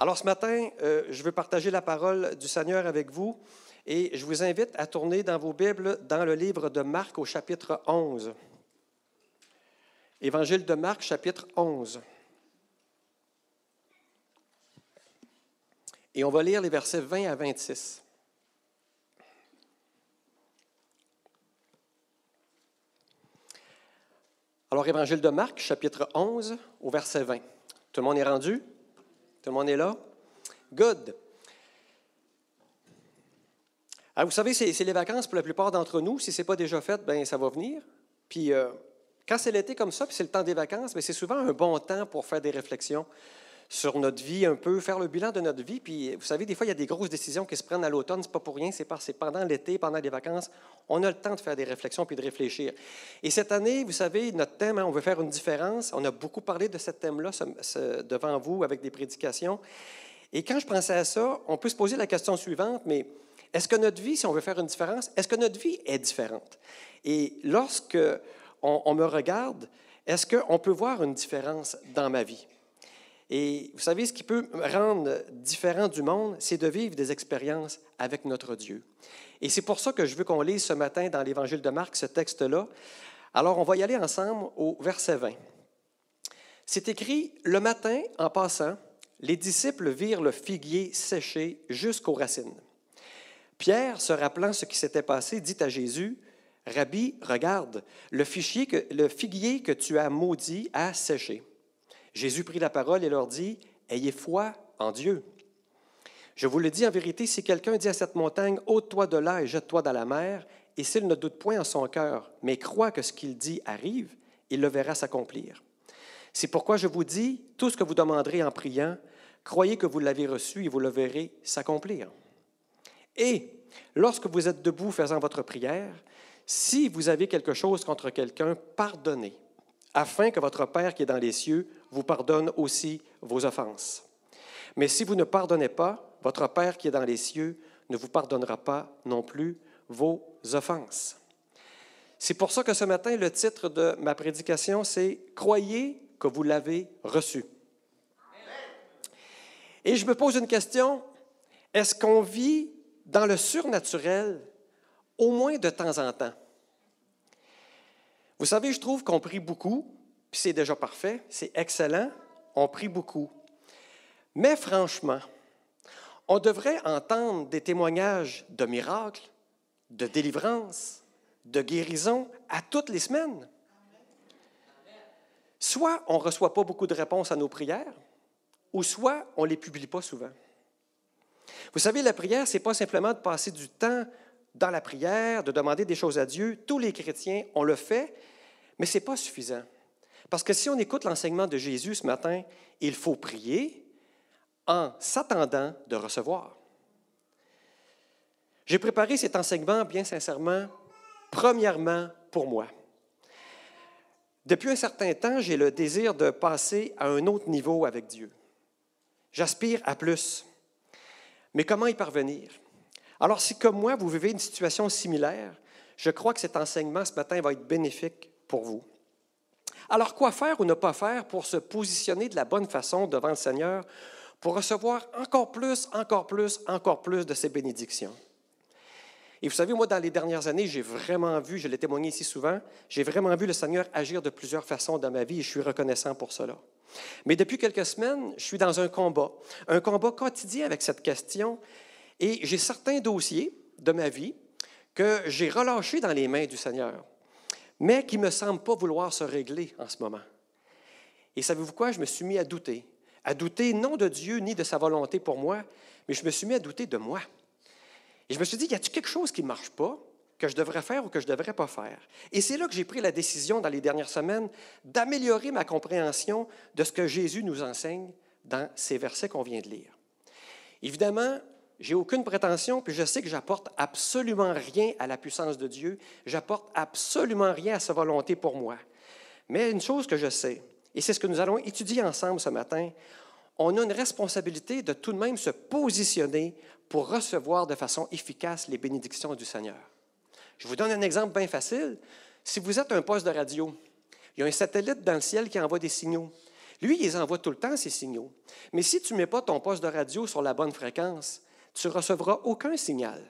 Alors ce matin, euh, je veux partager la parole du Seigneur avec vous et je vous invite à tourner dans vos Bibles dans le livre de Marc au chapitre 11. Évangile de Marc, chapitre 11. Et on va lire les versets 20 à 26. Alors, Évangile de Marc, chapitre 11, au verset 20. Tout le monde est rendu? Tout le monde est là? Good. Alors, vous savez, c'est les vacances pour la plupart d'entre nous. Si ce n'est pas déjà fait, ben ça va venir. Puis, euh, quand c'est l'été comme ça, puis c'est le temps des vacances, ben, c'est souvent un bon temps pour faire des réflexions sur notre vie un peu, faire le bilan de notre vie. Puis, vous savez, des fois, il y a des grosses décisions qui se prennent à l'automne. C'est pas pour rien, c'est pendant l'été, pendant les vacances, on a le temps de faire des réflexions puis de réfléchir. Et cette année, vous savez, notre thème, hein, on veut faire une différence. On a beaucoup parlé de ce thème-là devant vous avec des prédications. Et quand je pensais à ça, on peut se poser la question suivante, mais est-ce que notre vie, si on veut faire une différence, est-ce que notre vie est différente? Et lorsque on me regarde, est-ce qu'on peut voir une différence dans ma vie? Et vous savez, ce qui peut rendre différent du monde, c'est de vivre des expériences avec notre Dieu. Et c'est pour ça que je veux qu'on lise ce matin dans l'Évangile de Marc ce texte-là. Alors, on va y aller ensemble au verset 20. C'est écrit, Le matin, en passant, les disciples virent le figuier séché jusqu'aux racines. Pierre, se rappelant ce qui s'était passé, dit à Jésus, Rabbi, regarde, le, le figuier que tu as maudit a séché. Jésus prit la parole et leur dit, Ayez foi en Dieu. Je vous le dis en vérité, si quelqu'un dit à cette montagne, ôte-toi de là et jette-toi dans la mer, et s'il ne doute point en son cœur, mais croit que ce qu'il dit arrive, il le verra s'accomplir. C'est pourquoi je vous dis, tout ce que vous demanderez en priant, croyez que vous l'avez reçu et vous le verrez s'accomplir. Et lorsque vous êtes debout faisant votre prière, si vous avez quelque chose contre quelqu'un, pardonnez, afin que votre Père qui est dans les cieux vous pardonne aussi vos offenses. Mais si vous ne pardonnez pas, votre Père qui est dans les cieux ne vous pardonnera pas non plus vos offenses. C'est pour ça que ce matin, le titre de ma prédication, c'est Croyez que vous l'avez reçu. Et je me pose une question, est-ce qu'on vit dans le surnaturel au moins de temps en temps? Vous savez, je trouve qu'on prie beaucoup, puis c'est déjà parfait, c'est excellent, on prie beaucoup. Mais franchement, on devrait entendre des témoignages de miracles, de délivrance, de guérison à toutes les semaines. Soit on ne reçoit pas beaucoup de réponses à nos prières, ou soit on ne les publie pas souvent. Vous savez, la prière, ce n'est pas simplement de passer du temps dans la prière, de demander des choses à Dieu. Tous les chrétiens, on le fait, mais ce n'est pas suffisant. Parce que si on écoute l'enseignement de Jésus ce matin, il faut prier en s'attendant de recevoir. J'ai préparé cet enseignement, bien sincèrement, premièrement pour moi. Depuis un certain temps, j'ai le désir de passer à un autre niveau avec Dieu. J'aspire à plus. Mais comment y parvenir? Alors, si comme moi, vous vivez une situation similaire, je crois que cet enseignement ce matin va être bénéfique pour vous. Alors, quoi faire ou ne pas faire pour se positionner de la bonne façon devant le Seigneur, pour recevoir encore plus, encore plus, encore plus de ses bénédictions? Et vous savez, moi, dans les dernières années, j'ai vraiment vu, je l'ai témoigné ici souvent, j'ai vraiment vu le Seigneur agir de plusieurs façons dans ma vie et je suis reconnaissant pour cela. Mais depuis quelques semaines, je suis dans un combat, un combat quotidien avec cette question et j'ai certains dossiers de ma vie que j'ai relâchés dans les mains du Seigneur mais qui ne me semble pas vouloir se régler en ce moment. Et savez-vous quoi? Je me suis mis à douter. À douter non de Dieu ni de sa volonté pour moi, mais je me suis mis à douter de moi. Et je me suis dit, y a-t-il quelque chose qui ne marche pas, que je devrais faire ou que je ne devrais pas faire? Et c'est là que j'ai pris la décision dans les dernières semaines d'améliorer ma compréhension de ce que Jésus nous enseigne dans ces versets qu'on vient de lire. Évidemment, j'ai aucune prétention, puis je sais que j'apporte absolument rien à la puissance de Dieu, j'apporte absolument rien à sa volonté pour moi. Mais une chose que je sais, et c'est ce que nous allons étudier ensemble ce matin, on a une responsabilité de tout de même se positionner pour recevoir de façon efficace les bénédictions du Seigneur. Je vous donne un exemple bien facile. Si vous êtes un poste de radio, il y a un satellite dans le ciel qui envoie des signaux. Lui, il envoie tout le temps, ces signaux. Mais si tu ne mets pas ton poste de radio sur la bonne fréquence, tu ne recevras aucun signal.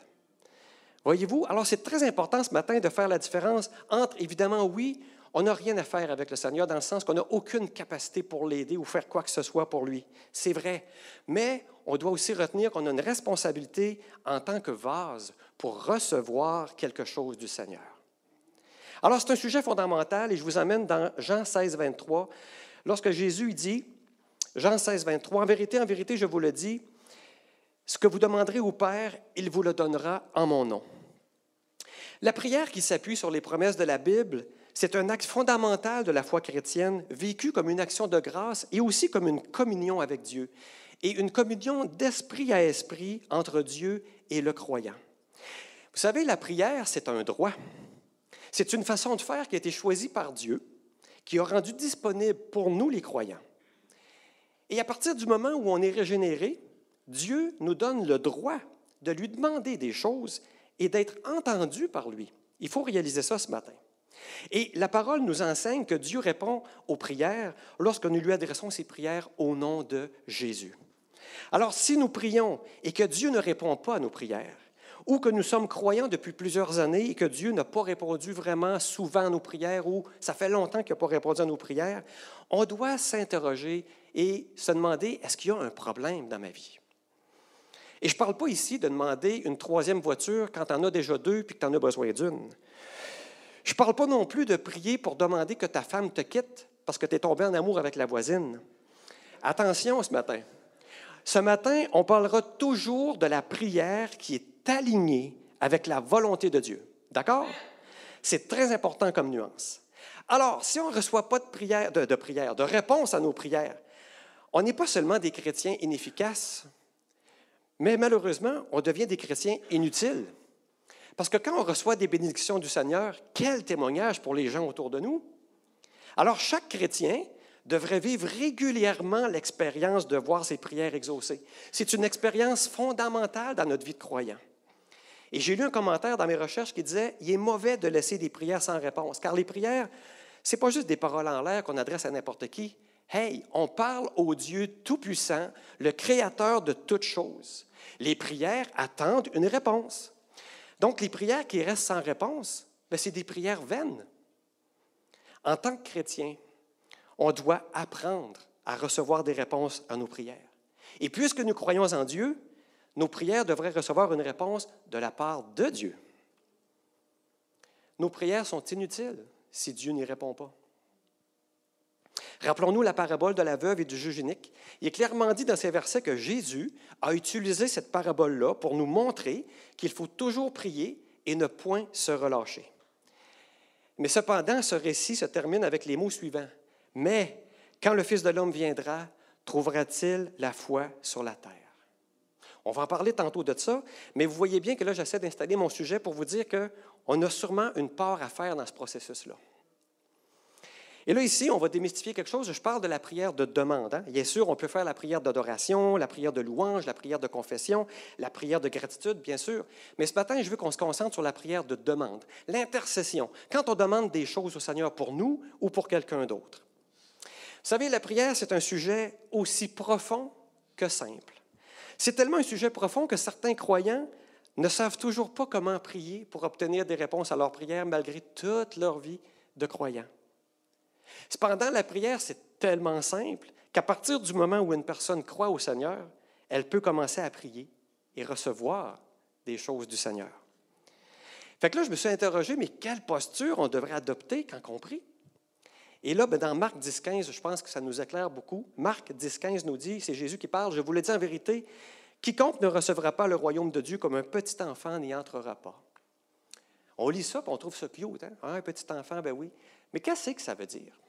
Voyez-vous, alors c'est très important ce matin de faire la différence entre, évidemment, oui, on n'a rien à faire avec le Seigneur dans le sens qu'on n'a aucune capacité pour l'aider ou faire quoi que ce soit pour lui. C'est vrai. Mais on doit aussi retenir qu'on a une responsabilité en tant que vase pour recevoir quelque chose du Seigneur. Alors c'est un sujet fondamental et je vous amène dans Jean 16, 23, lorsque Jésus dit, Jean 16, 23, En vérité, en vérité, je vous le dis, ce que vous demanderez au Père, il vous le donnera en mon nom. La prière qui s'appuie sur les promesses de la Bible, c'est un acte fondamental de la foi chrétienne, vécu comme une action de grâce et aussi comme une communion avec Dieu, et une communion d'esprit à esprit entre Dieu et le croyant. Vous savez, la prière, c'est un droit. C'est une façon de faire qui a été choisie par Dieu, qui a rendu disponible pour nous les croyants. Et à partir du moment où on est régénéré, Dieu nous donne le droit de lui demander des choses et d'être entendu par lui. Il faut réaliser ça ce matin. Et la parole nous enseigne que Dieu répond aux prières lorsque nous lui adressons ces prières au nom de Jésus. Alors si nous prions et que Dieu ne répond pas à nos prières, ou que nous sommes croyants depuis plusieurs années et que Dieu n'a pas répondu vraiment souvent à nos prières, ou ça fait longtemps qu'il n'a pas répondu à nos prières, on doit s'interroger et se demander, est-ce qu'il y a un problème dans ma vie? Et je ne parle pas ici de demander une troisième voiture quand tu en as déjà deux puis que tu en as besoin d'une. Je ne parle pas non plus de prier pour demander que ta femme te quitte parce que tu es tombé en amour avec la voisine. Attention ce matin. Ce matin, on parlera toujours de la prière qui est alignée avec la volonté de Dieu. D'accord? C'est très important comme nuance. Alors, si on ne reçoit pas de prière, de, prière, de réponse à nos prières, on n'est pas seulement des chrétiens inefficaces, mais malheureusement, on devient des chrétiens inutiles. Parce que quand on reçoit des bénédictions du Seigneur, quel témoignage pour les gens autour de nous? Alors chaque chrétien devrait vivre régulièrement l'expérience de voir ses prières exaucées. C'est une expérience fondamentale dans notre vie de croyant. Et j'ai lu un commentaire dans mes recherches qui disait Il est mauvais de laisser des prières sans réponse, car les prières, ce pas juste des paroles en l'air qu'on adresse à n'importe qui. Hey, on parle au Dieu Tout-Puissant, le Créateur de toutes choses. Les prières attendent une réponse. Donc, les prières qui restent sans réponse, ben, c'est des prières vaines. En tant que chrétien, on doit apprendre à recevoir des réponses à nos prières. Et puisque nous croyons en Dieu, nos prières devraient recevoir une réponse de la part de Dieu. Nos prières sont inutiles si Dieu n'y répond pas. Rappelons-nous la parabole de la veuve et du juge unique. Il est clairement dit dans ces versets que Jésus a utilisé cette parabole-là pour nous montrer qu'il faut toujours prier et ne point se relâcher. Mais cependant, ce récit se termine avec les mots suivants. Mais quand le Fils de l'homme viendra, trouvera-t-il la foi sur la terre? On va en parler tantôt de ça, mais vous voyez bien que là, j'essaie d'installer mon sujet pour vous dire qu'on a sûrement une part à faire dans ce processus-là. Et là, ici, on va démystifier quelque chose. Je parle de la prière de demande. Hein. Bien sûr, on peut faire la prière d'adoration, la prière de louange, la prière de confession, la prière de gratitude, bien sûr. Mais ce matin, je veux qu'on se concentre sur la prière de demande, l'intercession, quand on demande des choses au Seigneur pour nous ou pour quelqu'un d'autre. Vous savez, la prière, c'est un sujet aussi profond que simple. C'est tellement un sujet profond que certains croyants ne savent toujours pas comment prier pour obtenir des réponses à leurs prières malgré toute leur vie de croyants. Cependant, la prière, c'est tellement simple qu'à partir du moment où une personne croit au Seigneur, elle peut commencer à prier et recevoir des choses du Seigneur. Fait que là, je me suis interrogé, mais quelle posture on devrait adopter quand on prie? Et là, ben, dans Marc 10, 15, je pense que ça nous éclaire beaucoup. Marc 10, 15 nous dit, c'est Jésus qui parle, je vous le dis en vérité, quiconque ne recevra pas le royaume de Dieu comme un petit enfant n'y entrera pas. On lit ça, et on trouve ça cute. Hein? Ah, un petit enfant, ben oui. Mais qu'est-ce que ça veut dire?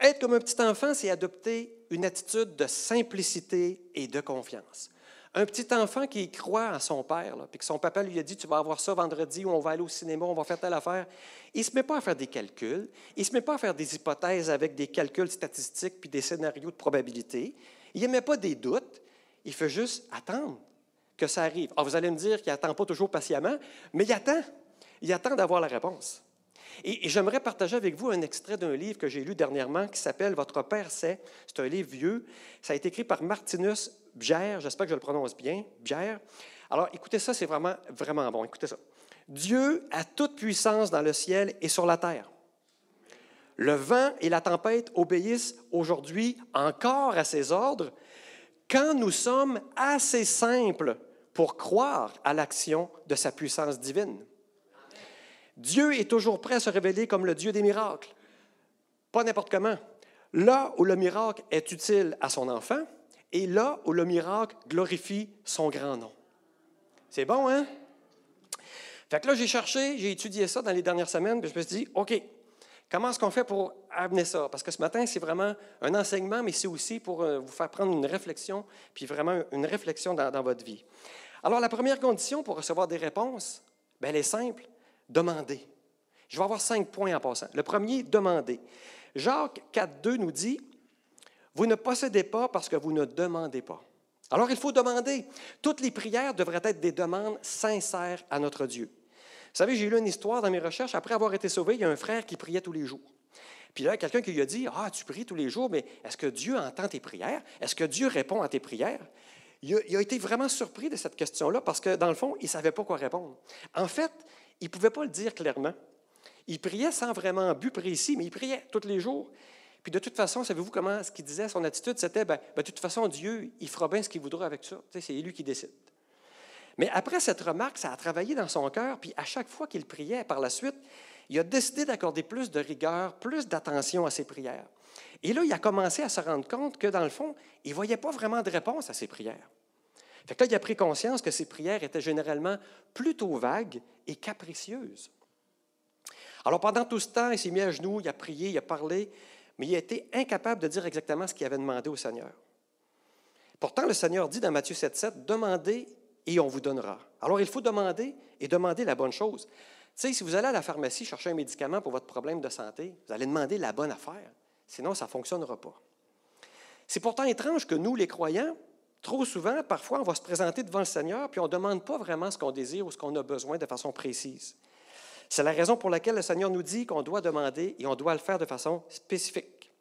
Être comme un petit enfant, c'est adopter une attitude de simplicité et de confiance. Un petit enfant qui croit à son père, puis que son papa lui a dit Tu vas avoir ça vendredi, ou on va aller au cinéma, on va faire telle affaire. Il ne se met pas à faire des calculs, il ne se met pas à faire des hypothèses avec des calculs statistiques puis des scénarios de probabilité. Il n'émet pas des doutes, il fait juste attendre que ça arrive. Alors, vous allez me dire qu'il n'attend pas toujours patiemment, mais il attend. Il attend d'avoir la réponse. Et, j'aimerais partager avec vous un extrait d'un livre que j'ai lu dernièrement qui s'appelle Votre Père sait. C'est un livre vieux. Ça a été écrit par Martinus Bjer. J'espère que je le prononce bien. Bjer. Alors, écoutez ça, c'est vraiment, vraiment bon. Écoutez ça. Dieu a toute puissance dans le ciel et sur la terre. Le vent et la tempête obéissent aujourd'hui encore à ses ordres quand nous sommes assez simples pour croire à l'action de sa puissance divine. Dieu est toujours prêt à se révéler comme le Dieu des miracles. Pas n'importe comment. Là où le miracle est utile à son enfant et là où le miracle glorifie son grand nom. C'est bon, hein? Fait que là, j'ai cherché, j'ai étudié ça dans les dernières semaines, puis je me suis dit, OK, comment est-ce qu'on fait pour amener ça? Parce que ce matin, c'est vraiment un enseignement, mais c'est aussi pour euh, vous faire prendre une réflexion, puis vraiment une réflexion dans, votre vie. Alors, la première condition pour recevoir des réponses, bien, elle est simple demander. Je vais avoir cinq points en passant. Le premier, demander. Jacques 4.2 nous dit, Vous ne possédez pas parce que vous ne demandez pas. Alors il faut demander. Toutes les prières devraient être des demandes sincères à notre Dieu. Vous savez, j'ai lu une histoire dans mes recherches. Après avoir été sauvé, il y a un frère qui priait tous les jours. Puis là, quelqu'un qui lui a dit Ah, tu pries tous les jours, mais est-ce que Dieu entend tes prières? Est-ce que Dieu répond à tes prières il a, il a été vraiment surpris de cette question-là parce que, dans le fond, il ne savait pas quoi répondre. En fait, il ne pouvait pas le dire clairement. Il priait sans vraiment but précis, mais il priait tous les jours. Puis de toute façon, savez-vous comment ce qu'il disait, son attitude, c'était, ben, ben, de toute façon, Dieu, il fera bien ce qu'il voudra avec ça. c'est lui qui décide. Mais après cette remarque, ça a travaillé dans son cœur, puis à chaque fois qu'il priait par la suite, il a décidé d'accorder plus de rigueur, plus d'attention à ses prières. Et là, il a commencé à se rendre compte que, dans le fond, il ne voyait pas vraiment de réponse à ses prières. Fait là, il a pris conscience que ses prières étaient généralement plutôt vagues et capricieuses. Alors, pendant tout ce temps, il s'est mis à genoux, il a prié, il a parlé, mais il a été incapable de dire exactement ce qu'il avait demandé au Seigneur. Pourtant, le Seigneur dit dans Matthieu 7,7 Demandez et on vous donnera. Alors, il faut demander et demander la bonne chose. Tu si vous allez à la pharmacie chercher un médicament pour votre problème de santé, vous allez demander la bonne affaire. Sinon, ça ne fonctionnera pas. C'est pourtant étrange que nous, les croyants, Trop souvent, parfois, on va se présenter devant le Seigneur, puis on ne demande pas vraiment ce qu'on désire ou ce qu'on a besoin de façon précise. C'est la raison pour laquelle le Seigneur nous dit qu'on doit demander et on doit le faire de façon spécifique.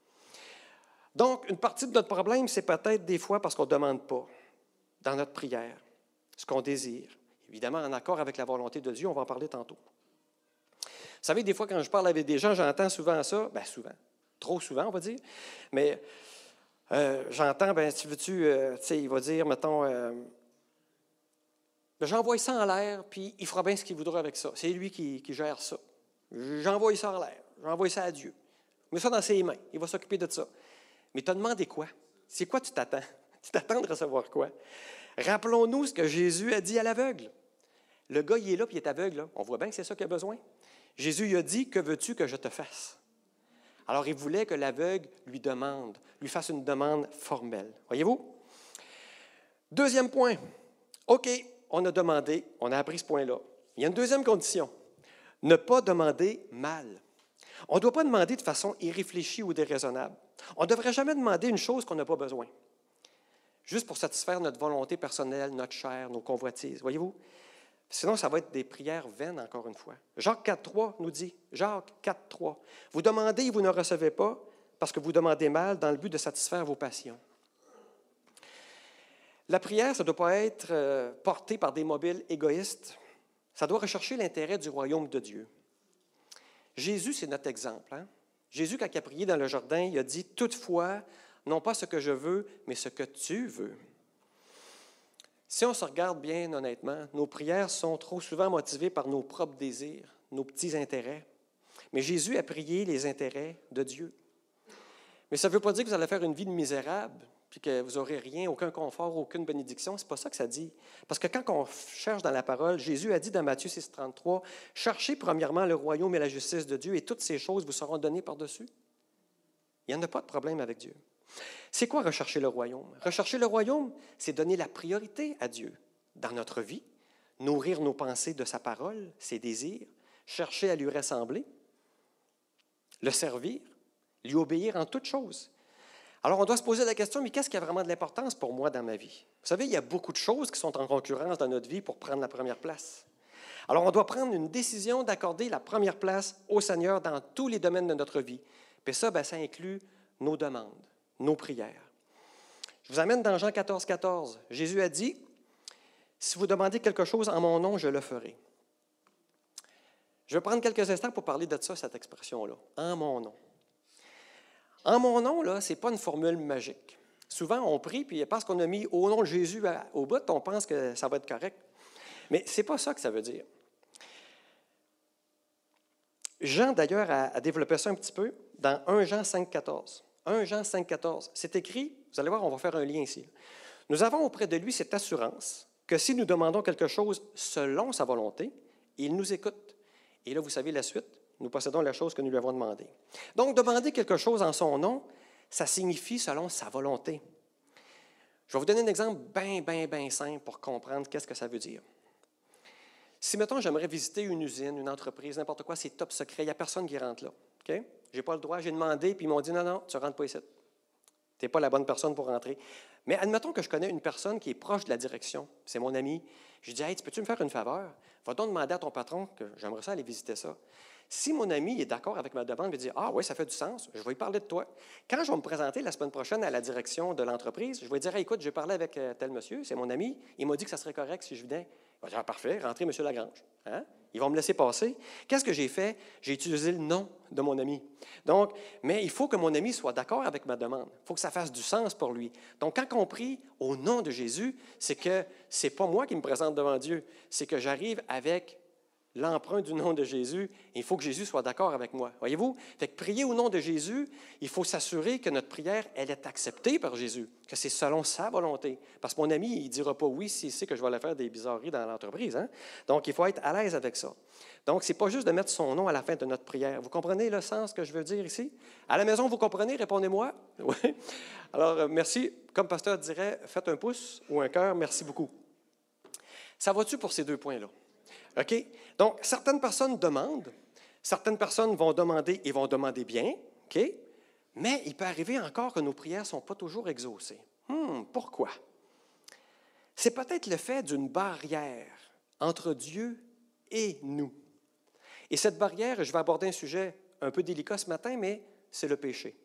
Donc, une partie de notre problème, c'est peut-être des fois parce qu'on ne demande pas dans notre prière ce qu'on désire. Évidemment, en accord avec la volonté de Dieu, on va en parler tantôt. Vous savez, des fois, quand je parle avec des gens, j'entends souvent ça, bien souvent, trop souvent, on va dire, mais euh, j'entends, ben, tu veux-tu, euh, il va dire, mettons, euh, j'envoie ça en l'air, puis il fera bien ce qu'il voudra avec ça. C'est lui qui, gère ça. J'envoie ça en l'air, j'envoie ça à Dieu. Mets ça dans ses mains, il va s'occuper de ça. Mais tu as demandé quoi? C'est quoi tu t'attends? Tu t'attends de recevoir quoi? Rappelons-nous ce que Jésus a dit à l'aveugle. Le gars, il est là, puis il est aveugle. On voit bien que c'est ça qu'il a besoin. Jésus lui a dit, que veux-tu que je te fasse? Alors il voulait que l'aveugle lui demande, lui fasse une demande formelle. Voyez-vous? Deuxième point. OK, on a demandé, on a appris ce point-là. Il y a une deuxième condition. Ne pas demander mal. On ne doit pas demander de façon irréfléchie ou déraisonnable. On ne devrait jamais demander une chose qu'on n'a pas besoin, juste pour satisfaire notre volonté personnelle, notre chair, nos convoitises. Voyez-vous? Sinon, ça va être des prières vaines, encore une fois. Jacques 4.3 nous dit, Jacques 4.3, vous demandez et vous ne recevez pas parce que vous demandez mal dans le but de satisfaire vos passions. La prière, ça ne doit pas être euh, portée par des mobiles égoïstes. Ça doit rechercher l'intérêt du royaume de Dieu. Jésus, c'est notre exemple. Hein. Jésus, quand il a prié dans le jardin, il a dit, Toutefois, non pas ce que je veux, mais ce que tu veux. Si on se regarde bien honnêtement, nos prières sont trop souvent motivées par nos propres désirs, nos petits intérêts. Mais Jésus a prié les intérêts de Dieu. Mais ça ne veut pas dire que vous allez faire une vie de misérable, puis que vous n'aurez rien, aucun confort, aucune bénédiction. Ce n'est pas ça que ça dit. Parce que quand on cherche dans la parole, Jésus a dit dans Matthieu 6, 33, Cherchez premièrement le royaume et la justice de Dieu, et toutes ces choses vous seront données par-dessus. Il n'y en a pas de problème avec Dieu. C'est quoi rechercher le royaume? Rechercher le royaume, c'est donner la priorité à Dieu dans notre vie, nourrir nos pensées de sa parole, ses désirs, chercher à lui ressembler, le servir, lui obéir en toutes choses. Alors on doit se poser la question, mais qu'est-ce qui a vraiment de l'importance pour moi dans ma vie? Vous savez, il y a beaucoup de choses qui sont en concurrence dans notre vie pour prendre la première place. Alors, on doit prendre une décision d'accorder la première place au Seigneur dans tous les domaines de notre vie. Puis ça, ben, ça inclut nos demandes, nos prières. Je vous amène dans Jean 14, 14. Jésus a dit, Si vous demandez quelque chose en mon nom, je le ferai. Je vais prendre quelques instants pour parler de ça, cette expression-là, en mon nom. En mon nom, là, ce n'est pas une formule magique. Souvent, on prie, puis parce qu'on a mis au nom de Jésus au bout, on pense que ça va être correct. Mais ce n'est pas ça que ça veut dire. Jean, d'ailleurs, a, développé ça un petit peu dans 1 Jean 5, 14. 1 Jean 5, 14. C'est écrit, vous allez voir, on va faire un lien ici. Nous avons auprès de lui cette assurance que si nous demandons quelque chose selon sa volonté, il nous écoute. Et là, vous savez la suite. Nous possédons la chose que nous lui avons demandée. Donc, demander quelque chose en son nom, ça signifie selon sa volonté. Je vais vous donner un exemple bien, bien, bien simple pour comprendre qu'est-ce que ça veut dire. Si, mettons, j'aimerais visiter une usine, une entreprise, n'importe quoi, c'est top secret, il n'y a personne qui rentre là. Je n'ai pas le droit, j'ai demandé, puis ils m'ont dit non, non, tu ne rentres pas ici. Tu n'es pas la bonne personne pour rentrer. Mais admettons que je connais une personne qui est proche de la direction, c'est mon ami. Je dis Hey, peux-tu me faire une faveur? Va donc demander à ton patron que j'aimerais ça aller visiter ça. Si mon ami est d'accord avec ma demande, il dit Ah oui, ça fait du sens, je vais lui parler de toi. Quand je vais me présenter la semaine prochaine à la direction de l'entreprise, je vais dire Écoute, j'ai parlé avec euh, tel monsieur, c'est mon ami, il m'a dit que ça serait correct si je venais. Dire ah, Parfait, rentrez, monsieur Lagrange. Hein? Ils vont me laisser passer. Qu'est-ce que j'ai fait? J'ai utilisé le nom de mon ami. Donc, mais il faut que mon ami soit d'accord avec ma demande. Il faut que ça fasse du sens pour lui. Donc, quand on prie au nom de Jésus, c'est que ce n'est pas moi qui me présente devant Dieu, c'est que j'arrive avec l'emprunt du nom de Jésus, il faut que Jésus soit d'accord avec moi. Voyez-vous? Fait que prier au nom de Jésus, il faut s'assurer que notre prière, elle est acceptée par Jésus, que c'est selon sa volonté. Parce que mon ami, il ne dira pas oui s'il sait que je vais aller faire des bizarreries dans l'entreprise. Hein? Donc, il faut être à l'aise avec ça. Donc, ce n'est pas juste de mettre son nom à la fin de notre prière. Vous comprenez le sens que je veux dire ici? À la maison, vous comprenez? Répondez-moi. Oui. Alors, euh, merci. Comme pasteur dirait, faites un pouce ou un cœur. Merci beaucoup. Ça va-tu pour ces deux points-là? OK? Donc, certaines personnes demandent, certaines personnes vont demander et vont demander bien, OK? Mais il peut arriver encore que nos prières ne sont pas toujours exaucées. Hmm, pourquoi? C'est peut-être le fait d'une barrière entre Dieu et nous. Et cette barrière, je vais aborder un sujet un peu délicat ce matin, mais c'est le péché.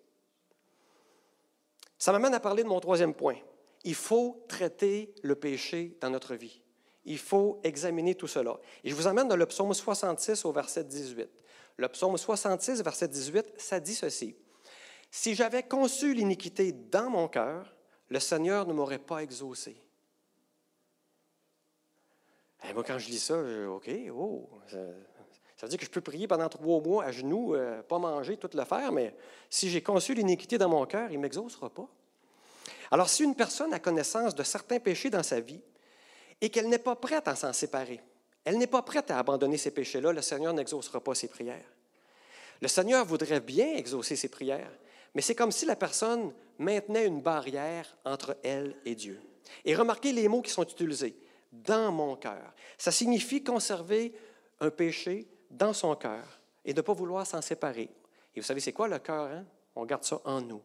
Ça m'amène à parler de mon troisième point. Il faut traiter le péché dans notre vie il faut examiner tout cela. Et je vous emmène dans le psaume 66 au verset 18. Le psaume 66, verset 18, ça dit ceci. Si j'avais conçu l'iniquité dans mon cœur, le Seigneur ne m'aurait pas exaucé. Et eh, moi, quand je lis ça, je, OK, oh, ça, veut dire que je peux prier pendant trois mois à genoux, euh, pas manger, tout le faire, mais si j'ai conçu l'iniquité dans mon cœur, il ne m'exaucera pas. Alors, si une personne a connaissance de certains péchés dans sa vie, et qu'elle n'est pas prête à s'en séparer, elle n'est pas prête à abandonner ces péchés-là, le Seigneur n'exaucera pas ses prières. Le Seigneur voudrait bien exaucer ses prières, mais c'est comme si la personne maintenait une barrière entre elle et Dieu. Et remarquez les mots qui sont utilisés. Dans mon cœur. Ça signifie conserver un péché dans son cœur et ne pas vouloir s'en séparer. Et vous savez, c'est quoi le cœur? Hein? On garde ça en nous.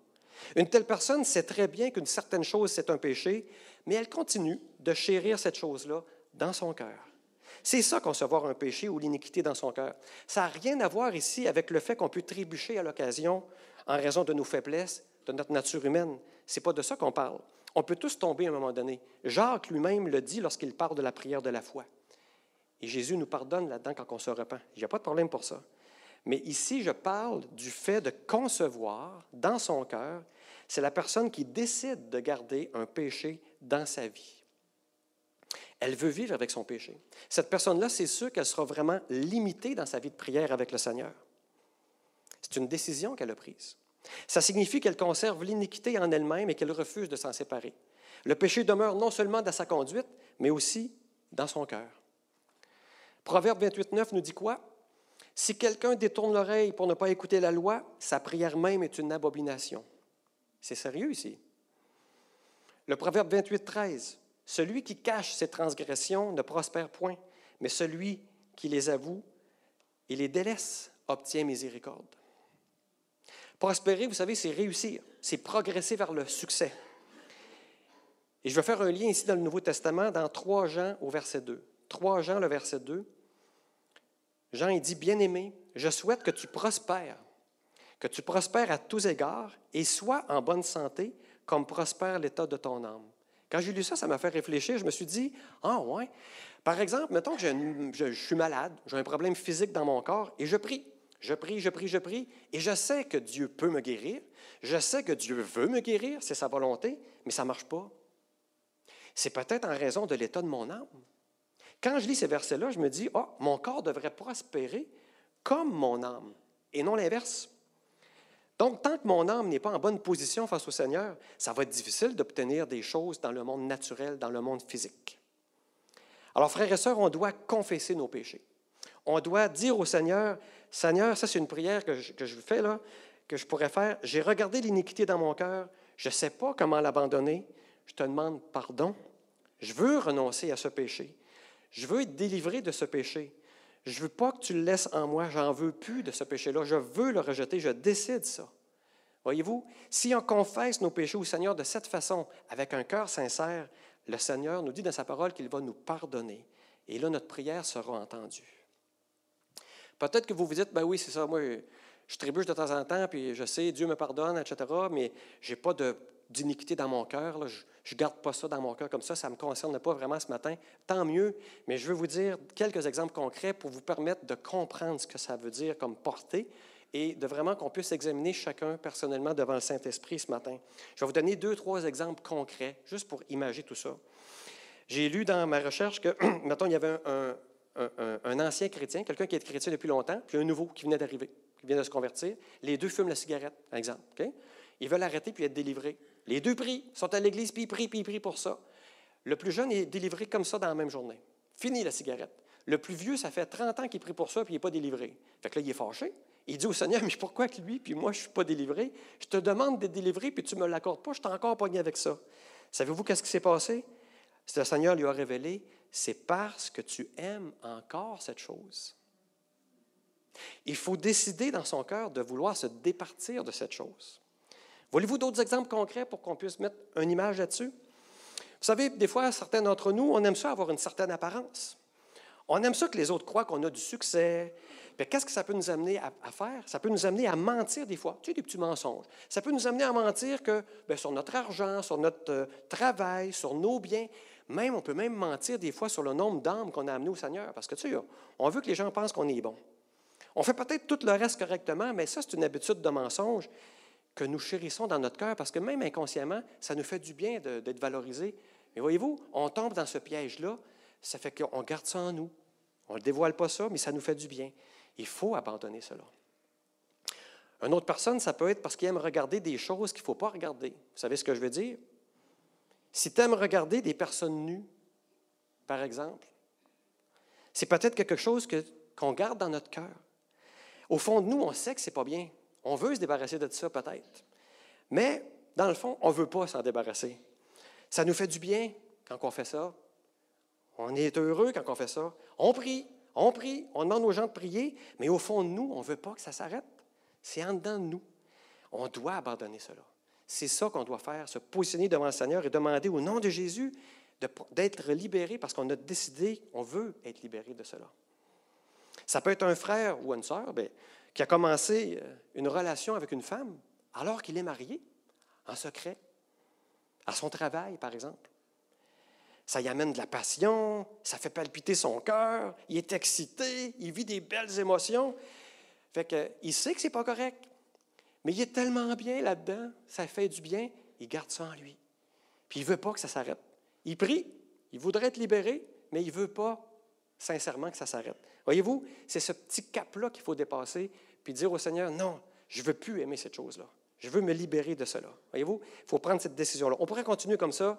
Une telle personne sait très bien qu'une certaine chose, c'est un péché, mais elle continue de chérir cette chose-là dans son cœur. C'est ça concevoir un péché ou l'iniquité dans son cœur. Ça n'a rien à voir ici avec le fait qu'on peut trébucher à l'occasion en raison de nos faiblesses, de notre nature humaine. Ce n'est pas de ça qu'on parle. On peut tous tomber à un moment donné. Jacques lui-même le dit lorsqu'il parle de la prière de la foi. Et Jésus nous pardonne là-dedans quand on se repent. Il n'y a pas de problème pour ça. Mais ici, je parle du fait de concevoir dans son cœur. C'est la personne qui décide de garder un péché dans sa vie. Elle veut vivre avec son péché. Cette personne-là, c'est sûr qu'elle sera vraiment limitée dans sa vie de prière avec le Seigneur. C'est une décision qu'elle a prise. Ça signifie qu'elle conserve l'iniquité en elle-même et qu'elle refuse de s'en séparer. Le péché demeure non seulement dans sa conduite, mais aussi dans son cœur. Proverbe 28, 9 nous dit quoi? Si quelqu'un détourne l'oreille pour ne pas écouter la loi, sa prière même est une abomination. C'est sérieux ici. Le proverbe 28, 13. Celui qui cache ses transgressions ne prospère point, mais celui qui les avoue et les délaisse obtient miséricorde. Prospérer, vous savez, c'est réussir, c'est progresser vers le succès. Et je vais faire un lien ici dans le Nouveau Testament, dans 3 Jean au verset 2. 3 Jean, le verset 2. Jean il dit, Bien-aimé, je souhaite que tu prospères, que tu prospères à tous égards et sois en bonne santé comme prospère l'état de ton âme. Quand j'ai lu ça, ça m'a fait réfléchir. Je me suis dit, ah ouais. Par exemple, mettons que je, suis malade, j'ai un problème physique dans mon corps et je prie. Je prie, je prie, je prie, et je sais que Dieu peut me guérir. Je sais que Dieu veut me guérir, c'est sa volonté, mais ça ne marche pas. C'est peut-être en raison de l'état de mon âme. Quand je lis ces versets-là, je me dis, oh, mon corps devrait prospérer comme mon âme, et non l'inverse. Donc, tant que mon âme n'est pas en bonne position face au Seigneur, ça va être difficile d'obtenir des choses dans le monde naturel, dans le monde physique. Alors, frères et sœurs, on doit confesser nos péchés. On doit dire au Seigneur, Seigneur, ça c'est une prière que je, fais là, que je pourrais faire. J'ai regardé l'iniquité dans mon cœur, je ne sais pas comment l'abandonner. Je te demande pardon. Je veux renoncer à ce péché. Je veux être délivré de ce péché. Je ne veux pas que tu le laisses en moi. J'en veux plus de ce péché-là. Je veux le rejeter. Je décide ça. Voyez-vous, si on confesse nos péchés au Seigneur de cette façon, avec un cœur sincère, le Seigneur nous dit dans sa parole qu'il va nous pardonner. Et là, notre prière sera entendue. Peut-être que vous vous dites, ben oui, c'est ça, moi, je trébuche de temps en temps, puis je sais, Dieu me pardonne, etc., mais je n'ai pas d'iniquité dans mon cœur. Ne garde pas ça dans mon cœur comme ça. Ça ne me concerne pas vraiment ce matin. Tant mieux. Mais je veux vous dire quelques exemples concrets pour vous permettre de comprendre ce que ça veut dire comme portée et de vraiment qu'on puisse examiner chacun personnellement devant le Saint-Esprit ce matin. Je vais vous donner deux, trois exemples concrets, juste pour imaginer tout ça. J'ai lu dans ma recherche que, mettons, il y avait un, ancien chrétien, quelqu'un qui est chrétien depuis longtemps, puis un nouveau qui venait d'arriver qui viennent de se convertir. Les deux fument la cigarette, par exemple. Ils veulent arrêter puis être délivrés. Les deux prient, sont à l'église, puis ils prient, puis ils prient pour ça. Le plus jeune est délivré comme ça dans la même journée. Fini la cigarette. Le plus vieux, ça fait 30 ans qu'il prie pour ça, puis il n'est pas délivré. Fait que là, il est fâché. Il dit au Seigneur, mais pourquoi que lui, puis moi, je ne suis pas délivré? Je te demande d'être délivré, puis tu ne me l'accordes pas, je suis encore pogné avec ça. Savez-vous qu'est-ce qui s'est passé? Le Seigneur lui a révélé, c'est parce que tu aimes encore cette chose. Il faut décider dans son cœur de vouloir se départir de cette chose. Voulez-vous d'autres exemples concrets pour qu'on puisse mettre une image là-dessus? Vous savez, des fois, certains d'entre nous, on aime ça avoir une certaine apparence. On aime ça que les autres croient qu'on a du succès. qu'est-ce que ça peut nous amener à, faire? Ça peut nous amener à mentir des fois. Tu sais, des petits mensonges. Ça peut nous amener à mentir que ben, sur notre argent, sur notre euh, travail, sur nos biens. Même, on peut même mentir des fois sur le nombre d'âmes qu'on a amenées au Seigneur. Parce que tu sais, on veut que les gens pensent qu'on est bon. On fait peut-être tout le reste correctement, mais ça, c'est une habitude de mensonge que nous chérissons dans notre cœur parce que même inconsciemment, ça nous fait du bien d'être valorisé. Mais voyez-vous, on tombe dans ce piège-là, ça fait qu'on garde ça en nous. On ne dévoile pas ça, mais ça nous fait du bien. Il faut abandonner cela. Une autre personne, ça peut être parce qu'il aime regarder des choses qu'il ne faut pas regarder. Vous savez ce que je veux dire? Si tu aimes regarder des personnes nues, par exemple, c'est peut-être quelque chose qu'on garde dans notre cœur. Au fond de nous, on sait que ce n'est pas bien. On veut se débarrasser de ça peut-être. Mais dans le fond, on ne veut pas s'en débarrasser. Ça nous fait du bien quand on fait ça. On est heureux quand on fait ça. On prie, on prie, on demande aux gens de prier, mais au fond de nous, on ne veut pas que ça s'arrête. C'est en dedans de nous. On doit abandonner cela. C'est ça qu'on doit faire, se positionner devant le Seigneur et demander au nom de Jésus d'être libéré parce qu'on a décidé, on veut être libéré de cela. Ça peut être un frère ou une sœur ben, qui a commencé euh, une relation avec une femme alors qu'il est marié, en secret, à son travail, par exemple. Ça y amène de la passion, ça fait palpiter son cœur, il est excité, il vit des belles émotions. Fait que, il sait que ce n'est pas correct, mais il est tellement bien là-dedans, ça fait du bien, il garde ça en lui. Puis il veut pas que ça s'arrête. Il prie, il voudrait être libéré, mais il veut pas sincèrement que ça s'arrête. Voyez-vous, c'est ce petit cap-là qu'il faut dépasser, puis dire au Seigneur, non, je ne veux plus aimer cette chose-là. Je veux me libérer de cela. Voyez-vous, il faut prendre cette décision-là. On pourrait continuer comme ça,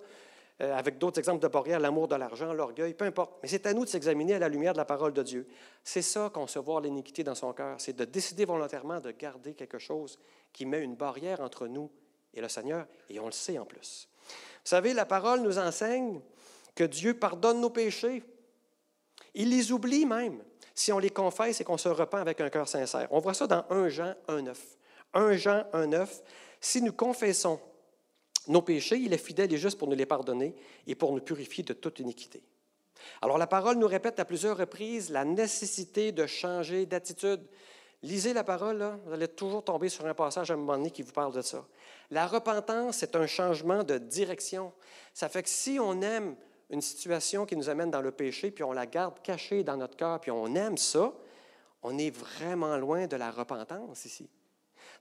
euh, avec d'autres exemples de barrières, l'amour de l'argent, l'orgueil, peu importe. Mais c'est à nous de s'examiner à la lumière de la parole de Dieu. C'est ça, concevoir l'iniquité dans son cœur. C'est de décider volontairement de garder quelque chose qui met une barrière entre nous et le Seigneur, et on le sait en plus. Vous savez, la parole nous enseigne que Dieu pardonne nos péchés. Il les oublie même si on les confesse et qu'on se repent avec un cœur sincère. On voit ça dans 1 Jean 1.9. 1 Jean 1.9, si nous confessons nos péchés, il est fidèle et juste pour nous les pardonner et pour nous purifier de toute iniquité. Alors la parole nous répète à plusieurs reprises la nécessité de changer d'attitude. Lisez la parole, vous allez toujours tomber sur un passage à un moment donné qui vous parle de ça. La repentance, c'est un changement de direction. Ça fait que si on aime une situation qui nous amène dans le péché, puis on la garde cachée dans notre cœur, puis on aime ça, on est vraiment loin de la repentance ici.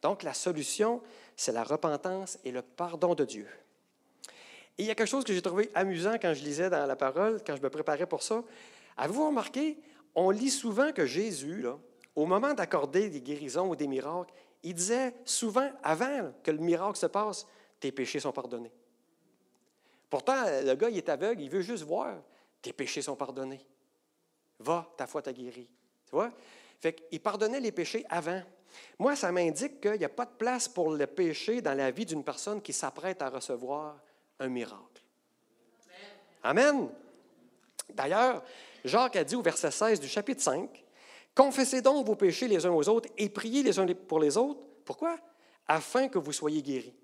Donc la solution, c'est la repentance et le pardon de Dieu. Et il y a quelque chose que j'ai trouvé amusant quand je lisais dans la parole, quand je me préparais pour ça. Avez-vous remarqué, on lit souvent que Jésus, au moment d'accorder des guérisons ou des miracles, il disait souvent, avant que le miracle se passe, tes péchés sont pardonnés. Pourtant, le gars, il est aveugle, il veut juste voir, tes péchés sont pardonnés. Va, ta foi t'a guéri. Tu vois? Fait qu'il pardonnait les péchés avant. Moi, ça m'indique qu'il n'y a pas de place pour le péché dans la vie d'une personne qui s'apprête à recevoir un miracle. Amen. D'ailleurs, Jacques a dit au verset 16 du chapitre 5, Confessez donc vos péchés les uns aux autres et priez les uns pour les autres. Pourquoi? Afin que vous soyez guéris.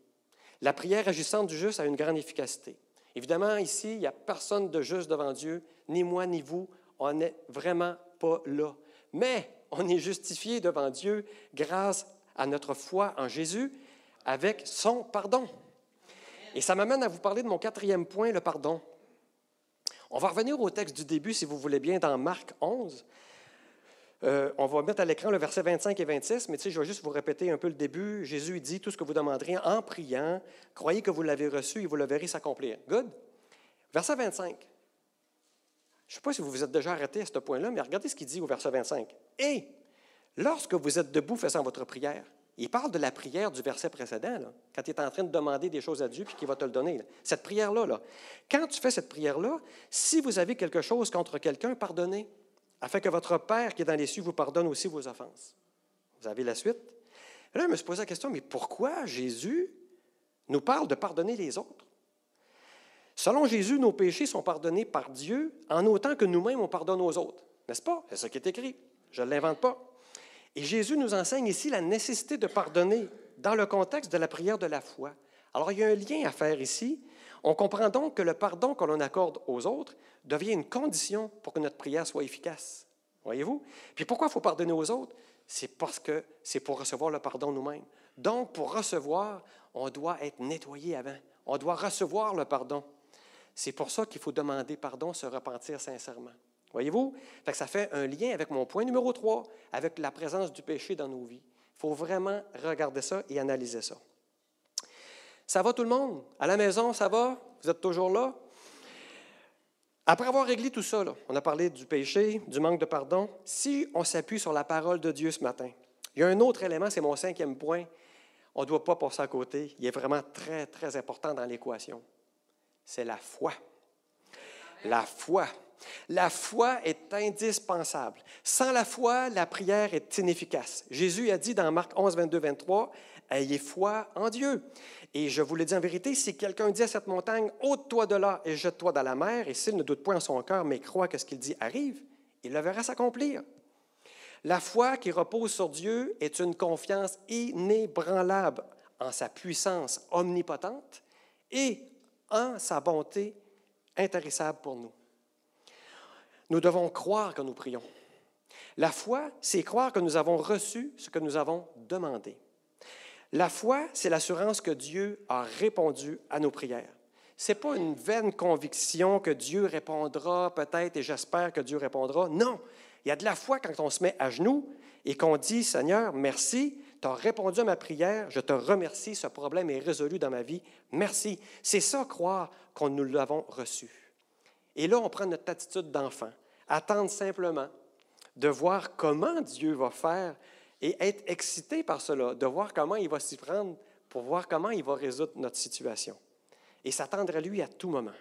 La prière agissante du juste a une grande efficacité. Évidemment, ici, il n'y a personne de juste devant Dieu, ni moi ni vous. On n'est vraiment pas là. Mais on est justifié devant Dieu grâce à notre foi en Jésus avec son pardon. Et ça m'amène à vous parler de mon quatrième point, le pardon. On va revenir au texte du début, si vous voulez bien, dans Marc 11. Euh, on va mettre à l'écran le verset 25 et 26, mais tu sais, je vais juste vous répéter un peu le début. Jésus dit tout ce que vous demanderez en priant, croyez que vous l'avez reçu et vous le verrez s'accomplir. Good? Verset 25. Je ne sais pas si vous vous êtes déjà arrêté à ce point-là, mais regardez ce qu'il dit au verset 25. Et lorsque vous êtes debout faisant votre prière, il parle de la prière du verset précédent, quand tu es en train de demander des choses à Dieu puis qu'il va te le donner. Cette prière-là, là. quand tu fais cette prière-là, si vous avez quelque chose contre quelqu'un, pardonnez, afin que votre Père qui est dans les cieux vous pardonne aussi vos offenses. Vous avez la suite? là, je me suis posé la question, mais pourquoi Jésus nous parle de pardonner les autres? Selon Jésus, nos péchés sont pardonnés par Dieu en autant que nous-mêmes on pardonne aux autres. N'est-ce pas? C'est ce qui est écrit. Je ne l'invente pas. Et Jésus nous enseigne ici la nécessité de pardonner dans le contexte de la prière de la foi. Alors, il y a un lien à faire ici. On comprend donc que le pardon que l'on accorde aux autres devient une condition pour que notre prière soit efficace. Voyez-vous? Puis pourquoi il faut pardonner aux autres? C'est parce que c'est pour recevoir le pardon nous-mêmes. Donc, pour recevoir, on doit être nettoyé avant. On doit recevoir le pardon. C'est pour ça qu'il faut demander pardon, se repentir sincèrement. Voyez-vous? ça fait un lien avec mon point numéro 3, avec la présence du péché dans nos vies. Il faut vraiment regarder ça et analyser ça. Ça va tout le monde? À la maison, ça va? Vous êtes toujours là? Après avoir réglé tout ça, on a parlé du péché, du manque de pardon. Si on s'appuie sur la parole de Dieu ce matin, il y a un autre élément, c'est mon cinquième point. On ne doit pas passer à côté. Il est vraiment très, très important dans l'équation. C'est la foi. La foi. La foi est indispensable. Sans la foi, la prière est inefficace. Jésus a dit dans Marc 11, 22, 23, Ayez foi en Dieu. Et je vous le dis en vérité, si quelqu'un dit à cette montagne, ôte-toi de là et jette-toi dans la mer, et s'il ne doute point en son cœur, mais croit que ce qu'il dit arrive, il le verra s'accomplir. La foi qui repose sur Dieu est une confiance inébranlable en sa puissance omnipotente et en sa bonté intarissable pour nous. Nous devons croire que nous prions. La foi, c'est croire que nous avons reçu ce que nous avons demandé. La foi, c'est l'assurance que Dieu a répondu à nos prières. Ce n'est pas une vaine conviction que Dieu répondra peut-être et j'espère que Dieu répondra. Non, il y a de la foi quand on se met à genoux et qu'on dit, Seigneur, merci, tu as répondu à ma prière, je te remercie, ce problème est résolu dans ma vie, merci. C'est ça, croire qu'on nous l'avons reçu. Et là, on prend notre attitude d'enfant, attendre simplement de voir comment Dieu va faire et être excité par cela, de voir comment il va s'y prendre pour voir comment il va résoudre notre situation. Et s'attendre à lui à tout moment.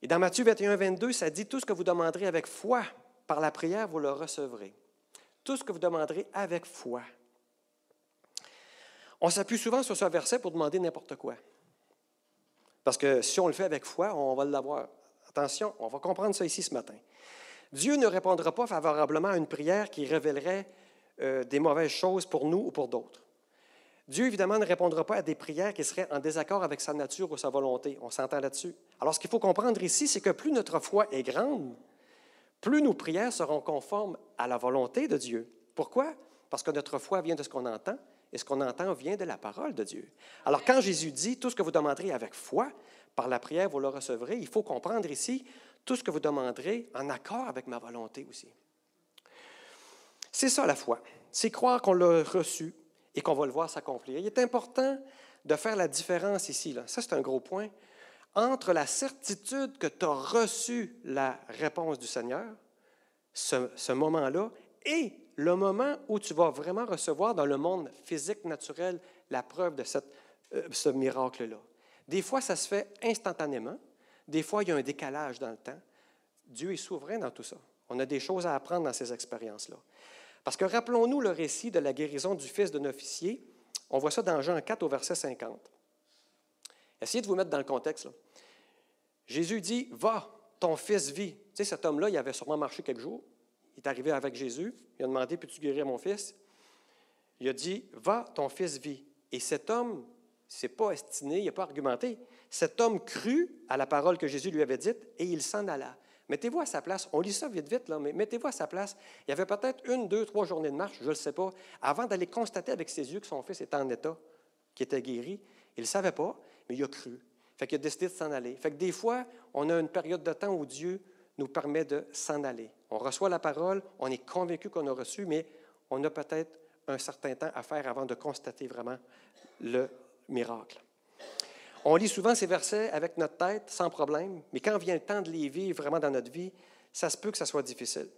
Et dans Matthieu 21, 22, ça dit, tout ce que vous demanderez avec foi par la prière, vous le recevrez. Tout ce que vous demanderez avec foi. On s'appuie souvent sur ce verset pour demander n'importe quoi. Parce que si on le fait avec foi, on va l'avoir. Attention, on va comprendre ça ici ce matin. Dieu ne répondra pas favorablement à une prière qui révélerait euh, des mauvaises choses pour nous ou pour d'autres. Dieu, évidemment, ne répondra pas à des prières qui seraient en désaccord avec sa nature ou sa volonté. On s'entend là-dessus. Alors, ce qu'il faut comprendre ici, c'est que plus notre foi est grande, plus nos prières seront conformes à la volonté de Dieu. Pourquoi? Parce que notre foi vient de ce qu'on entend, et ce qu'on entend vient de la parole de Dieu. Alors, quand Jésus dit tout ce que vous demanderez avec foi, par la prière, vous le recevrez, il faut comprendre ici tout ce que vous demanderez en accord avec ma volonté aussi. C'est ça la foi. C'est croire qu'on l'a reçu et qu'on va le voir s'accomplir. Il est important de faire la différence ici, là. ça c'est un gros point, entre la certitude que tu as reçu la réponse du Seigneur, ce, moment-là, et le moment où tu vas vraiment recevoir dans le monde physique, naturel, la preuve de euh, ce miracle-là. Des fois, ça se fait instantanément. Des fois, il y a un décalage dans le temps. Dieu est souverain dans tout ça. On a des choses à apprendre dans ces expériences-là. Parce que rappelons-nous le récit de la guérison du fils d'un officier. On voit ça dans Jean 4 au verset 50. Essayez de vous mettre dans le contexte. Jésus dit, va, ton fils vit. Tu sais, cet homme-là, il avait sûrement marché quelques jours. Il est arrivé avec Jésus. Il a demandé, peux-tu guérir mon fils? Il a dit, va, ton fils vit. Et cet homme, c'est pas estiné, il n'a pas argumenté. Cet homme crut à la parole que Jésus lui avait dite et il s'en alla. Mettez-vous à sa place. On lit ça vite, vite, là, mais mettez-vous à sa place. Il y avait peut-être une, deux, trois journées de marche, je ne sais pas, avant d'aller constater avec ses yeux que son fils était en état, qu'il était guéri. Il ne savait pas, mais il a cru. Fait qu'il a décidé de s'en aller. Fait que des fois, on a une période de temps où Dieu nous permet de s'en aller. On reçoit la parole, on est convaincu qu'on a reçu, mais on a peut-être un certain temps à faire avant de constater vraiment le miracle. On lit souvent ces versets avec notre tête, sans problème, mais quand vient le temps de les vivre vraiment dans notre vie, ça se peut que ça soit difficile.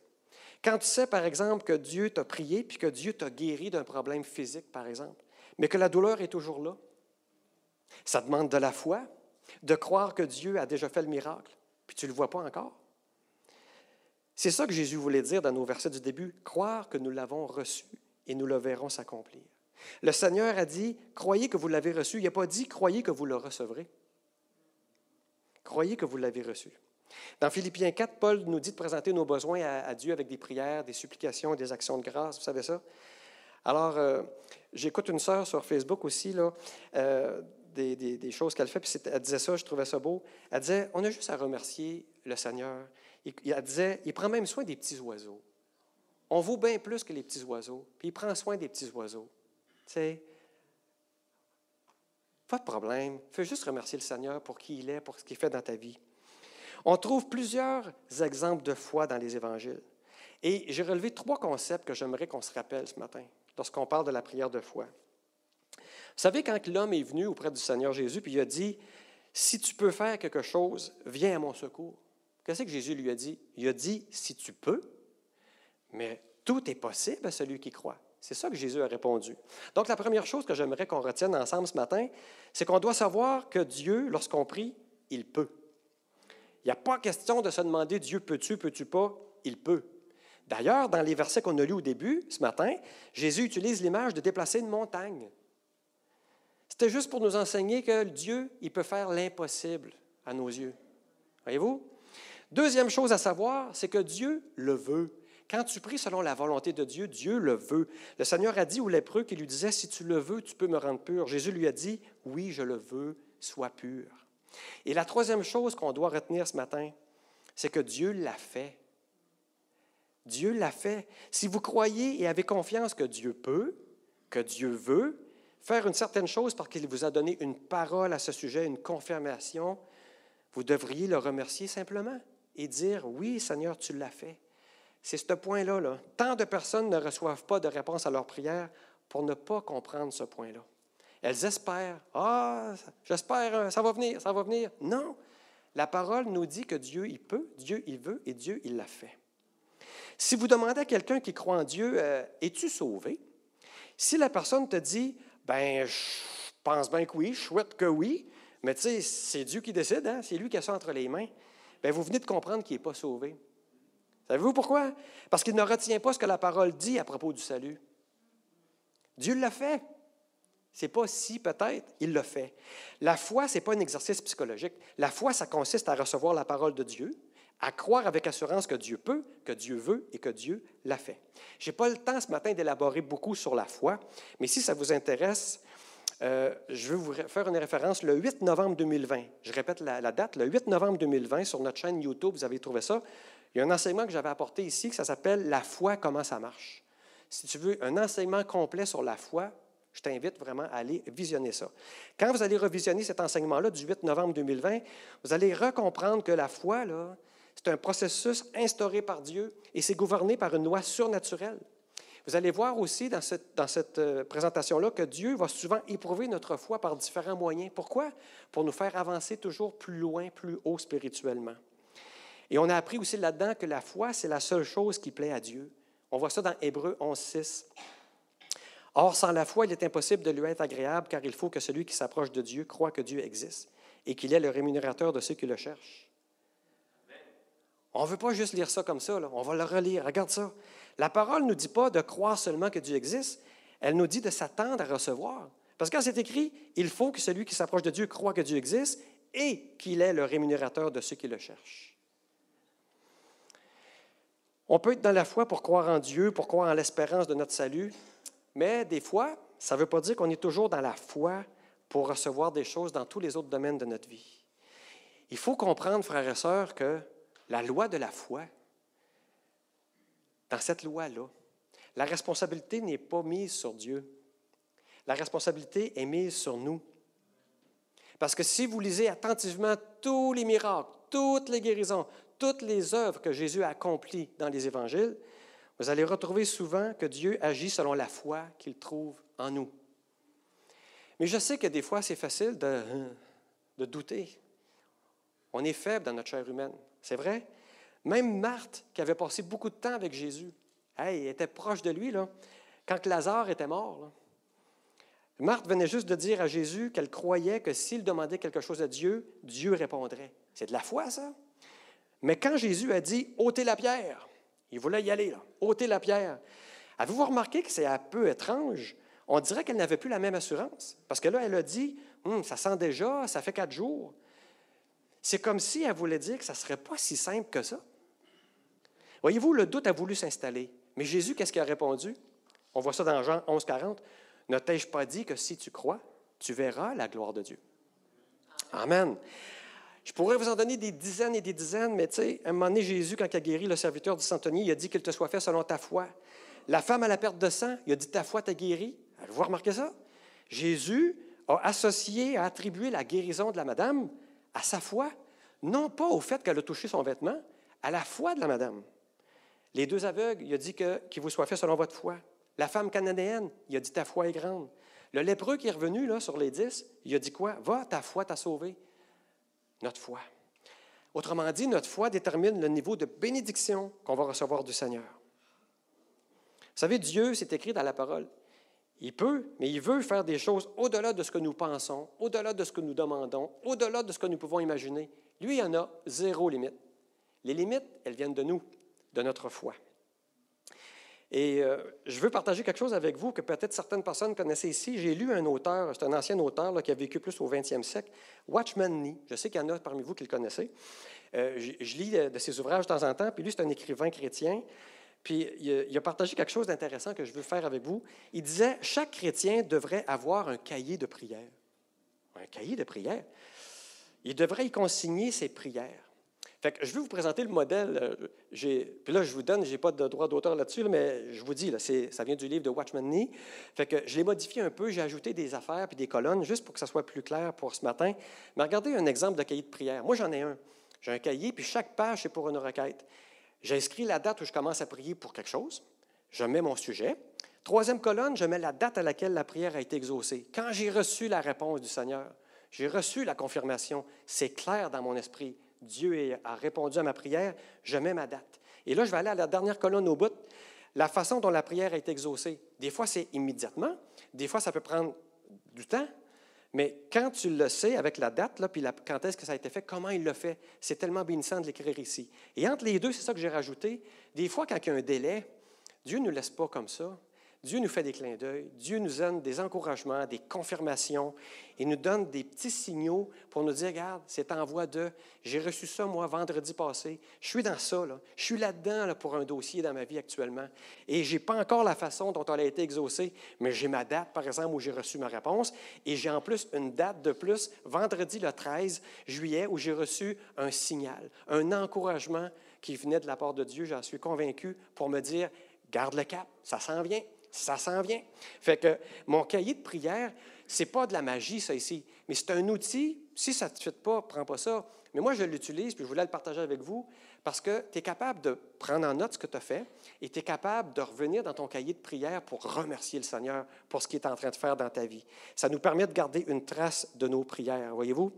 Quand tu sais, par exemple, que Dieu t'a prié, puis que Dieu t'a guéri d'un problème physique, par exemple, mais que la douleur est toujours là, ça demande de la foi, de croire que Dieu a déjà fait le miracle, puis tu ne le vois pas encore. C'est ça que Jésus voulait dire dans nos versets du début, croire que nous l'avons reçu et nous le verrons s'accomplir. Le Seigneur a dit, croyez que vous l'avez reçu. Il n'a pas dit, croyez que vous le recevrez. Croyez que vous l'avez reçu. Dans Philippiens 4, Paul nous dit de présenter nos besoins à, Dieu avec des prières, des supplications, des actions de grâce. Vous savez ça? Alors, euh, j'écoute une sœur sur Facebook aussi, là, euh, des, choses qu'elle fait, puis elle disait ça, je trouvais ça beau. Elle disait, on a juste à remercier le Seigneur. Elle disait, il prend même soin des petits oiseaux. On vaut bien plus que les petits oiseaux, puis il prend soin des petits oiseaux. Sais, pas de problème. Fais juste remercier le Seigneur pour qui il est, pour ce qu'il fait dans ta vie. On trouve plusieurs exemples de foi dans les évangiles. Et j'ai relevé trois concepts que j'aimerais qu'on se rappelle ce matin lorsqu'on parle de la prière de foi. Vous savez, quand l'homme est venu auprès du Seigneur Jésus, puis il a dit, si tu peux faire quelque chose, viens à mon secours. Qu'est-ce que Jésus lui a dit? Il a dit, si tu peux, mais tout est possible à celui qui croit. C'est ça que Jésus a répondu. Donc, la première chose que j'aimerais qu'on retienne ensemble ce matin, c'est qu'on doit savoir que Dieu, lorsqu'on prie, il peut. Il n'y a pas question de se demander Dieu peux-tu, peux-tu pas, il peut. D'ailleurs, dans les versets qu'on a lus au début, ce matin, Jésus utilise l'image de déplacer une montagne. C'était juste pour nous enseigner que Dieu, il peut faire l'impossible à nos yeux. Voyez-vous? Deuxième chose à savoir, c'est que Dieu le veut. Quand tu pries selon la volonté de Dieu, Dieu le veut. Le Seigneur a dit au lépreux qui lui disait, si tu le veux, tu peux me rendre pur. Jésus lui a dit, oui, je le veux, sois pur. Et la troisième chose qu'on doit retenir ce matin, c'est que Dieu l'a fait. Dieu l'a fait. Si vous croyez et avez confiance que Dieu peut, que Dieu veut, faire une certaine chose parce qu'il vous a donné une parole à ce sujet, une confirmation, vous devriez le remercier simplement et dire, oui Seigneur, tu l'as fait. C'est ce point-là. Là. Tant de personnes ne reçoivent pas de réponse à leur prière pour ne pas comprendre ce point-là. Elles espèrent, ah, j'espère, euh, ça va venir, ça va venir. Non, la parole nous dit que Dieu, il peut, Dieu, il veut et Dieu, il l'a fait. Si vous demandez à quelqu'un qui croit en Dieu, euh, es-tu sauvé? Si la personne te dit, ben, je pense bien que oui, je souhaite que oui, mais tu sais, c'est Dieu qui décide, hein? c'est lui qui a ça entre les mains, bien, vous venez de comprendre qu'il n'est pas sauvé. Savez-vous pourquoi? Parce qu'il ne retient pas ce que la parole dit à propos du salut. Dieu l'a fait. C'est pas si peut-être, il l'a fait. La foi, ce n'est pas un exercice psychologique. La foi, ça consiste à recevoir la parole de Dieu, à croire avec assurance que Dieu peut, que Dieu veut et que Dieu l'a fait. Je n'ai pas le temps ce matin d'élaborer beaucoup sur la foi, mais si ça vous intéresse, Euh, je vais vous faire une référence le 8 novembre 2020. Je répète la, date, le 8 novembre 2020, sur notre chaîne YouTube, vous avez trouvé ça. Il y a un enseignement que j'avais apporté ici, que ça s'appelle La foi, comment ça marche. Si tu veux un enseignement complet sur la foi, je t'invite vraiment à aller visionner ça. Quand vous allez revisionner cet enseignement-là du 8 novembre 2020, vous allez recomprendre que la foi, là, c'est un processus instauré par Dieu et c'est gouverné par une loi surnaturelle. Vous allez voir aussi dans cette, euh, présentation-là que Dieu va souvent éprouver notre foi par différents moyens. Pourquoi? Pour nous faire avancer toujours plus loin, plus haut spirituellement. Et on a appris aussi là-dedans que la foi, c'est la seule chose qui plaît à Dieu. On voit ça dans Hébreu 11, 6. Or, sans la foi, il est impossible de lui être agréable, car il faut que celui qui s'approche de Dieu croit que Dieu existe et qu'il est le rémunérateur de ceux qui le cherchent. On ne veut pas juste lire ça comme ça, on va le relire. Regarde ça. La parole ne nous dit pas de croire seulement que Dieu existe, elle nous dit de s'attendre à recevoir. Parce que quand c'est écrit, il faut que celui qui s'approche de Dieu croit que Dieu existe et qu'il est le rémunérateur de ceux qui le cherchent. On peut être dans la foi pour croire en Dieu, pour croire en l'espérance de notre salut, mais des fois, ça ne veut pas dire qu'on est toujours dans la foi pour recevoir des choses dans tous les autres domaines de notre vie. Il faut comprendre, frères et sœurs, que la loi de la foi, dans cette loi-là, la responsabilité n'est pas mise sur Dieu. La responsabilité est mise sur nous. Parce que si vous lisez attentivement tous les miracles, toutes les guérisons, toutes les œuvres que Jésus a accomplies dans les évangiles, vous allez retrouver souvent que Dieu agit selon la foi qu'il trouve en nous. Mais je sais que des fois, c'est facile de, douter. On est faible dans notre chair humaine. C'est vrai? Même Marthe, qui avait passé beaucoup de temps avec Jésus, elle était proche de lui, là, quand Lazare était mort. Marthe venait juste de dire à Jésus qu'elle croyait que s'il demandait quelque chose à Dieu, Dieu répondrait. C'est de la foi, ça? Mais quand Jésus a dit ôtez la pierre, il voulait y aller, là. ôter la pierre. Avez-vous remarqué que c'est un peu étrange? On dirait qu'elle n'avait plus la même assurance. Parce que là, elle a dit, hum, ça sent déjà, ça fait quatre jours. C'est comme si elle voulait dire que ça ne serait pas si simple que ça. Voyez-vous, le doute a voulu s'installer. Mais Jésus, qu'est-ce qu'il a répondu? On voit ça dans Jean 11, 40. Ne t'ai-je pas dit que si tu crois, tu verras la gloire de Dieu? Amen. Je pourrais vous en donner des dizaines et des dizaines, mais tu sais, à un moment donné, Jésus, quand il a guéri le serviteur du centenier, il a dit qu'il te soit fait selon ta foi. La femme à la perte de sang, il a dit ta foi t'a guéri. Vous remarquez ça? Jésus a associé, a attribué la guérison de la madame à sa foi, non pas au fait qu'elle a touché son vêtement, à la foi de la madame. Les deux aveugles, il a dit qu'il vous soit fait selon votre foi. La femme cananéenne, il a dit ta foi est grande. Le lépreux qui est revenu là, sur les dix, il a dit quoi? Va, ta foi t'a sauvé notre foi. Autrement dit, notre foi détermine le niveau de bénédiction qu'on va recevoir du Seigneur. Vous savez, Dieu, c'est écrit dans la parole. Il peut, mais il veut faire des choses au-delà de ce que nous pensons, au-delà de ce que nous demandons, au-delà de ce que nous pouvons imaginer. Lui, il en a zéro limite. Les limites, elles viennent de nous, de notre foi. Et euh, je veux partager quelque chose avec vous que peut-être certaines personnes connaissaient ici. J'ai lu un auteur, c'est un ancien auteur qui a vécu plus au 20e siècle, Watchman Nee. Je sais qu'il y en a parmi vous qui le connaissez. Euh, je, lis de, ses ouvrages de temps en temps, puis lui, c'est un écrivain chrétien. Puis il a, il a partagé quelque chose d'intéressant que je veux faire avec vous. Il disait Chaque chrétien devrait avoir un cahier de prière. Un cahier de prière. Il devrait y consigner ses prières je vais vous présenter le modèle. Euh, puis là, je vous donne, je n'ai pas de droit d'auteur là-dessus, mais je vous dis, ça vient du livre de Watchman Nee. Je l'ai modifié un peu, j'ai ajouté des affaires puis des colonnes, juste pour que ça soit plus clair pour ce matin. Mais regardez un exemple de cahier de prière. Moi, j'en ai un. J'ai un cahier, puis chaque page, c'est pour une requête. J'inscris la date où je commence à prier pour quelque chose. Je mets mon sujet. Troisième colonne, je mets la date à laquelle la prière a été exaucée. Quand j'ai reçu la réponse du Seigneur, j'ai reçu la confirmation. C'est clair dans mon esprit. Dieu a répondu à ma prière, je mets ma date. Et là, je vais aller à la dernière colonne au bout, la façon dont la prière est exaucée. Des fois, c'est immédiatement, des fois, ça peut prendre du temps, mais quand tu le sais avec la date, là, puis quand est-ce que ça a été fait, comment il l'a fait, c'est tellement bénissant de l'écrire ici. Et entre les deux, c'est ça que j'ai rajouté. Des fois, quand il y a un délai, Dieu ne nous laisse pas comme ça. Dieu nous fait des clins d'œil, Dieu nous donne des encouragements, des confirmations, et nous donne des petits signaux pour nous dire, regarde, c'est en voie de, j'ai reçu ça moi vendredi passé, je suis dans ça, là. je suis là-dedans là, pour un dossier dans ma vie actuellement, et je n'ai pas encore la façon dont elle a été exaucée, mais j'ai ma date, par exemple, où j'ai reçu ma réponse, et j'ai en plus une date de plus, vendredi le 13 juillet, où j'ai reçu un signal, un encouragement qui venait de la part de Dieu, j'en suis convaincu, pour me dire, garde le cap, ça s'en vient, ça s'en vient. Fait que mon cahier de prière, c'est pas de la magie, ça ici, mais c'est un outil. Si ça ne te fait pas, prends pas ça. Mais moi, je l'utilise, puis je voulais le partager avec vous, parce que tu es capable de prendre en note ce que tu as fait et tu es capable de revenir dans ton cahier de prière pour remercier le Seigneur pour ce qu'il est en train de faire dans ta vie. Ça nous permet de garder une trace de nos prières, voyez-vous?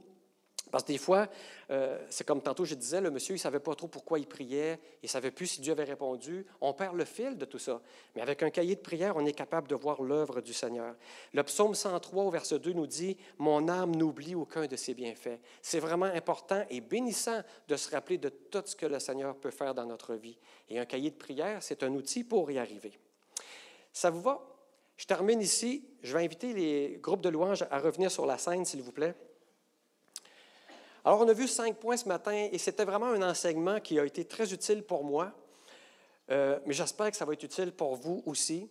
Parce que des fois, euh, c'est comme tantôt je disais, le monsieur, il ne savait pas trop pourquoi il priait, il ne savait plus si Dieu avait répondu. On perd le fil de tout ça. Mais avec un cahier de prière, on est capable de voir l'œuvre du Seigneur. Le psaume 103 au verset 2 nous dit, Mon âme n'oublie aucun de ses bienfaits. C'est vraiment important et bénissant de se rappeler de tout ce que le Seigneur peut faire dans notre vie. Et un cahier de prière, c'est un outil pour y arriver. Ça vous va? Je termine ici. Je vais inviter les groupes de louanges à revenir sur la scène, s'il vous plaît. Alors, on a vu cinq points ce matin et c'était vraiment un enseignement qui a été très utile pour moi, euh, mais j'espère que ça va être utile pour vous aussi.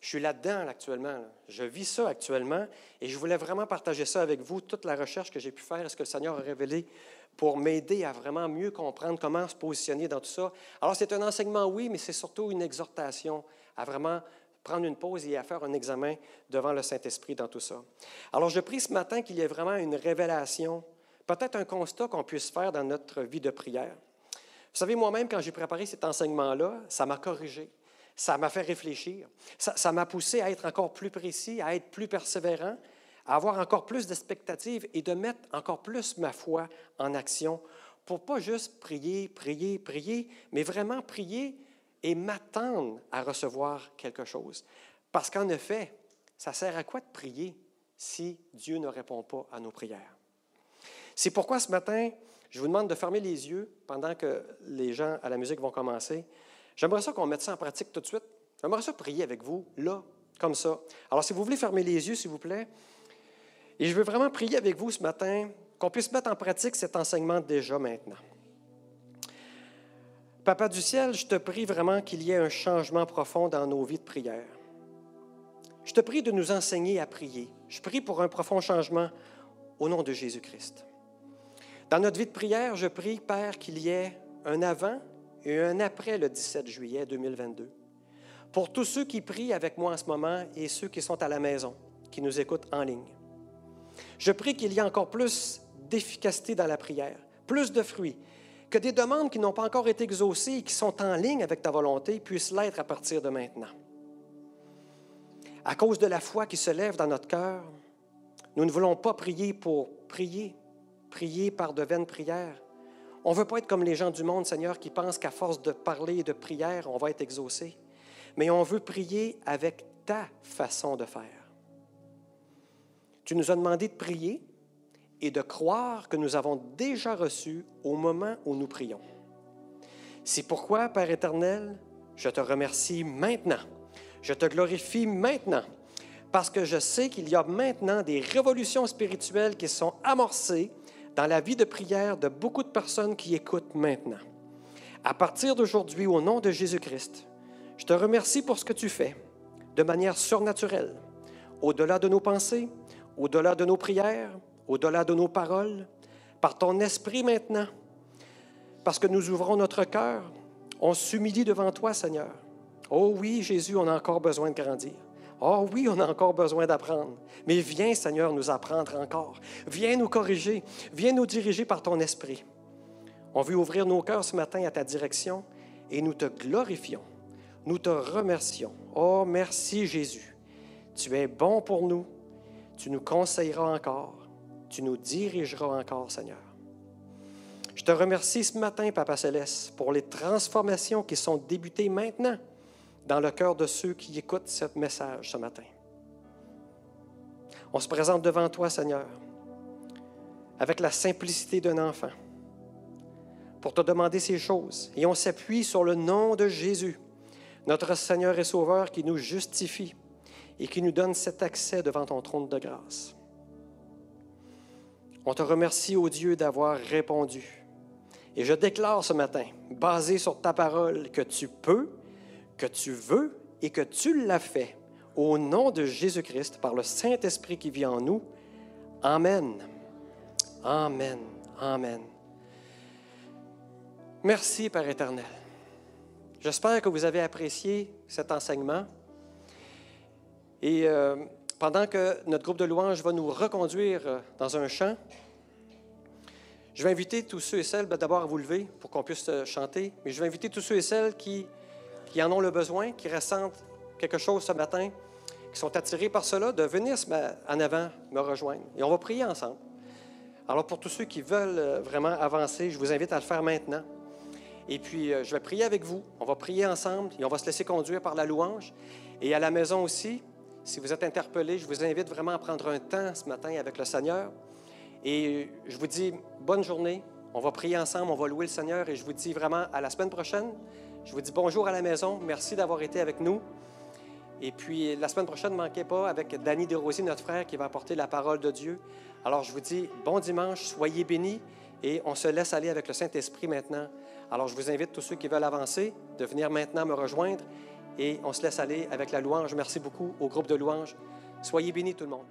Je suis là-dedans actuellement. Je vis ça actuellement et je voulais vraiment partager ça avec vous, toute la recherche que j'ai pu faire, ce que le Seigneur a révélé pour m'aider à vraiment mieux comprendre comment se positionner dans tout ça. Alors, c'est un enseignement, oui, mais c'est surtout une exhortation à vraiment prendre une pause et à faire un examen devant le Saint-Esprit dans tout ça. Alors, je prie ce matin qu'il y ait vraiment une révélation peut-être un constat qu'on puisse faire dans notre vie de prière. Vous savez, moi-même, quand j'ai préparé cet enseignement-là, ça m'a corrigé, ça m'a fait réfléchir, ça m'a poussé à être encore plus précis, à être plus persévérant, à avoir encore plus d'expectatives et de mettre encore plus ma foi en action pour pas juste prier, prier, prier, mais vraiment prier et m'attendre à recevoir quelque chose. Parce qu'en effet, ça sert à quoi de prier si Dieu ne répond pas à nos prières? C'est pourquoi ce matin, je vous demande de fermer les yeux pendant que les gens à la musique vont commencer. J'aimerais ça qu'on mette ça en pratique tout de suite. J'aimerais ça prier avec vous, là, comme ça. Alors, si vous voulez fermer les yeux, s'il vous plaît, et je veux vraiment prier avec vous ce matin, qu'on puisse mettre en pratique cet enseignement déjà maintenant. Papa du ciel, je te prie vraiment qu'il y ait un changement profond dans nos vies de prière. Je te prie de nous enseigner à prier. Je prie pour un profond changement au nom de Jésus-Christ. Dans notre vie de prière, je prie, Père, qu'il y ait un avant et un après le 17 juillet 2022. Pour tous ceux qui prient avec moi en ce moment et ceux qui sont à la maison, qui nous écoutent en ligne. Je prie qu'il y ait encore plus d'efficacité dans la prière, plus de fruits, que des demandes qui n'ont pas encore été exaucées et qui sont en ligne avec ta volonté puissent l'être à partir de maintenant. À cause de la foi qui se lève dans notre cœur, nous ne voulons pas prier pour prier, prier par de vaines prières. On ne veut pas être comme les gens du monde, Seigneur, qui pensent qu'à force de parler et de prière, on va être exaucé. Mais on veut prier avec ta façon de faire. Tu nous as demandé de prier et de croire que nous avons déjà reçu au moment où nous prions. C'est pourquoi, Père éternel, je te remercie maintenant. Je te glorifie maintenant parce que je sais qu'il y a maintenant des révolutions spirituelles qui sont amorcées dans la vie de prière de beaucoup de personnes qui écoutent maintenant. À partir d'aujourd'hui, au nom de Jésus-Christ, je te remercie pour ce que tu fais de manière surnaturelle, au-delà de nos pensées, au-delà de nos prières, au-delà de nos paroles, par ton esprit maintenant, parce que nous ouvrons notre cœur, on s'humilie devant toi, Seigneur. Oh oui, Jésus, on a encore besoin de grandir. Oh oui, on a encore besoin d'apprendre. Mais viens, Seigneur, nous apprendre encore. Viens nous corriger. Viens nous diriger par ton esprit. On veut ouvrir nos cœurs ce matin à ta direction et nous te glorifions. Nous te remercions. Oh, merci Jésus. Tu es bon pour nous. Tu nous conseilleras encore. Tu nous dirigeras encore, Seigneur. Je te remercie ce matin, Papa Céleste, pour les transformations qui sont débutées maintenant dans le cœur de ceux qui écoutent ce message ce matin. On se présente devant toi, Seigneur, avec la simplicité d'un enfant, pour te demander ces choses. Et on s'appuie sur le nom de Jésus notre Seigneur et Sauveur qui nous justifie et qui nous donne cet accès devant ton trône de grâce. On te remercie, ô Dieu, d'avoir répondu. Et je déclare ce matin, basé sur ta parole, que tu peux, que tu veux et que tu l'as fait. Au nom de Jésus-Christ, par le Saint-Esprit qui vit en nous. Amen. Amen. Amen. Merci, Père éternel. J'espère que vous avez apprécié cet enseignement. Et euh, pendant que notre groupe de louanges va nous reconduire euh, dans un chant, je vais inviter tous ceux et celles, ben, d'abord à vous lever pour qu'on puisse euh, chanter, mais je vais inviter tous ceux et celles qui, qui en ont le besoin, qui ressentent quelque chose ce matin, qui sont attirés par cela, de venir en avant me rejoindre. Et on va prier ensemble. Alors pour tous ceux qui veulent vraiment avancer, je vous invite à le faire maintenant. Et puis, je vais prier avec vous. On va prier ensemble et on va se laisser conduire par la louange. Et à la maison aussi, si vous êtes interpellé, je vous invite vraiment à prendre un temps ce matin avec le Seigneur. Et je vous dis bonne journée. On va prier ensemble, on va louer le Seigneur et je vous dis vraiment à la semaine prochaine. Je vous dis bonjour à la maison. Merci d'avoir été avec nous. Et puis la semaine prochaine, ne manquez pas avec Danny Desrosiers, notre frère, qui va apporter la parole de Dieu. Alors je vous dis bon dimanche, soyez bénis et on se laisse aller avec le Saint-Esprit maintenant. Alors je vous invite tous ceux qui veulent avancer de venir maintenant me rejoindre et on se laisse aller avec la louange. Merci beaucoup au groupe de louanges. Soyez bénis tout le monde.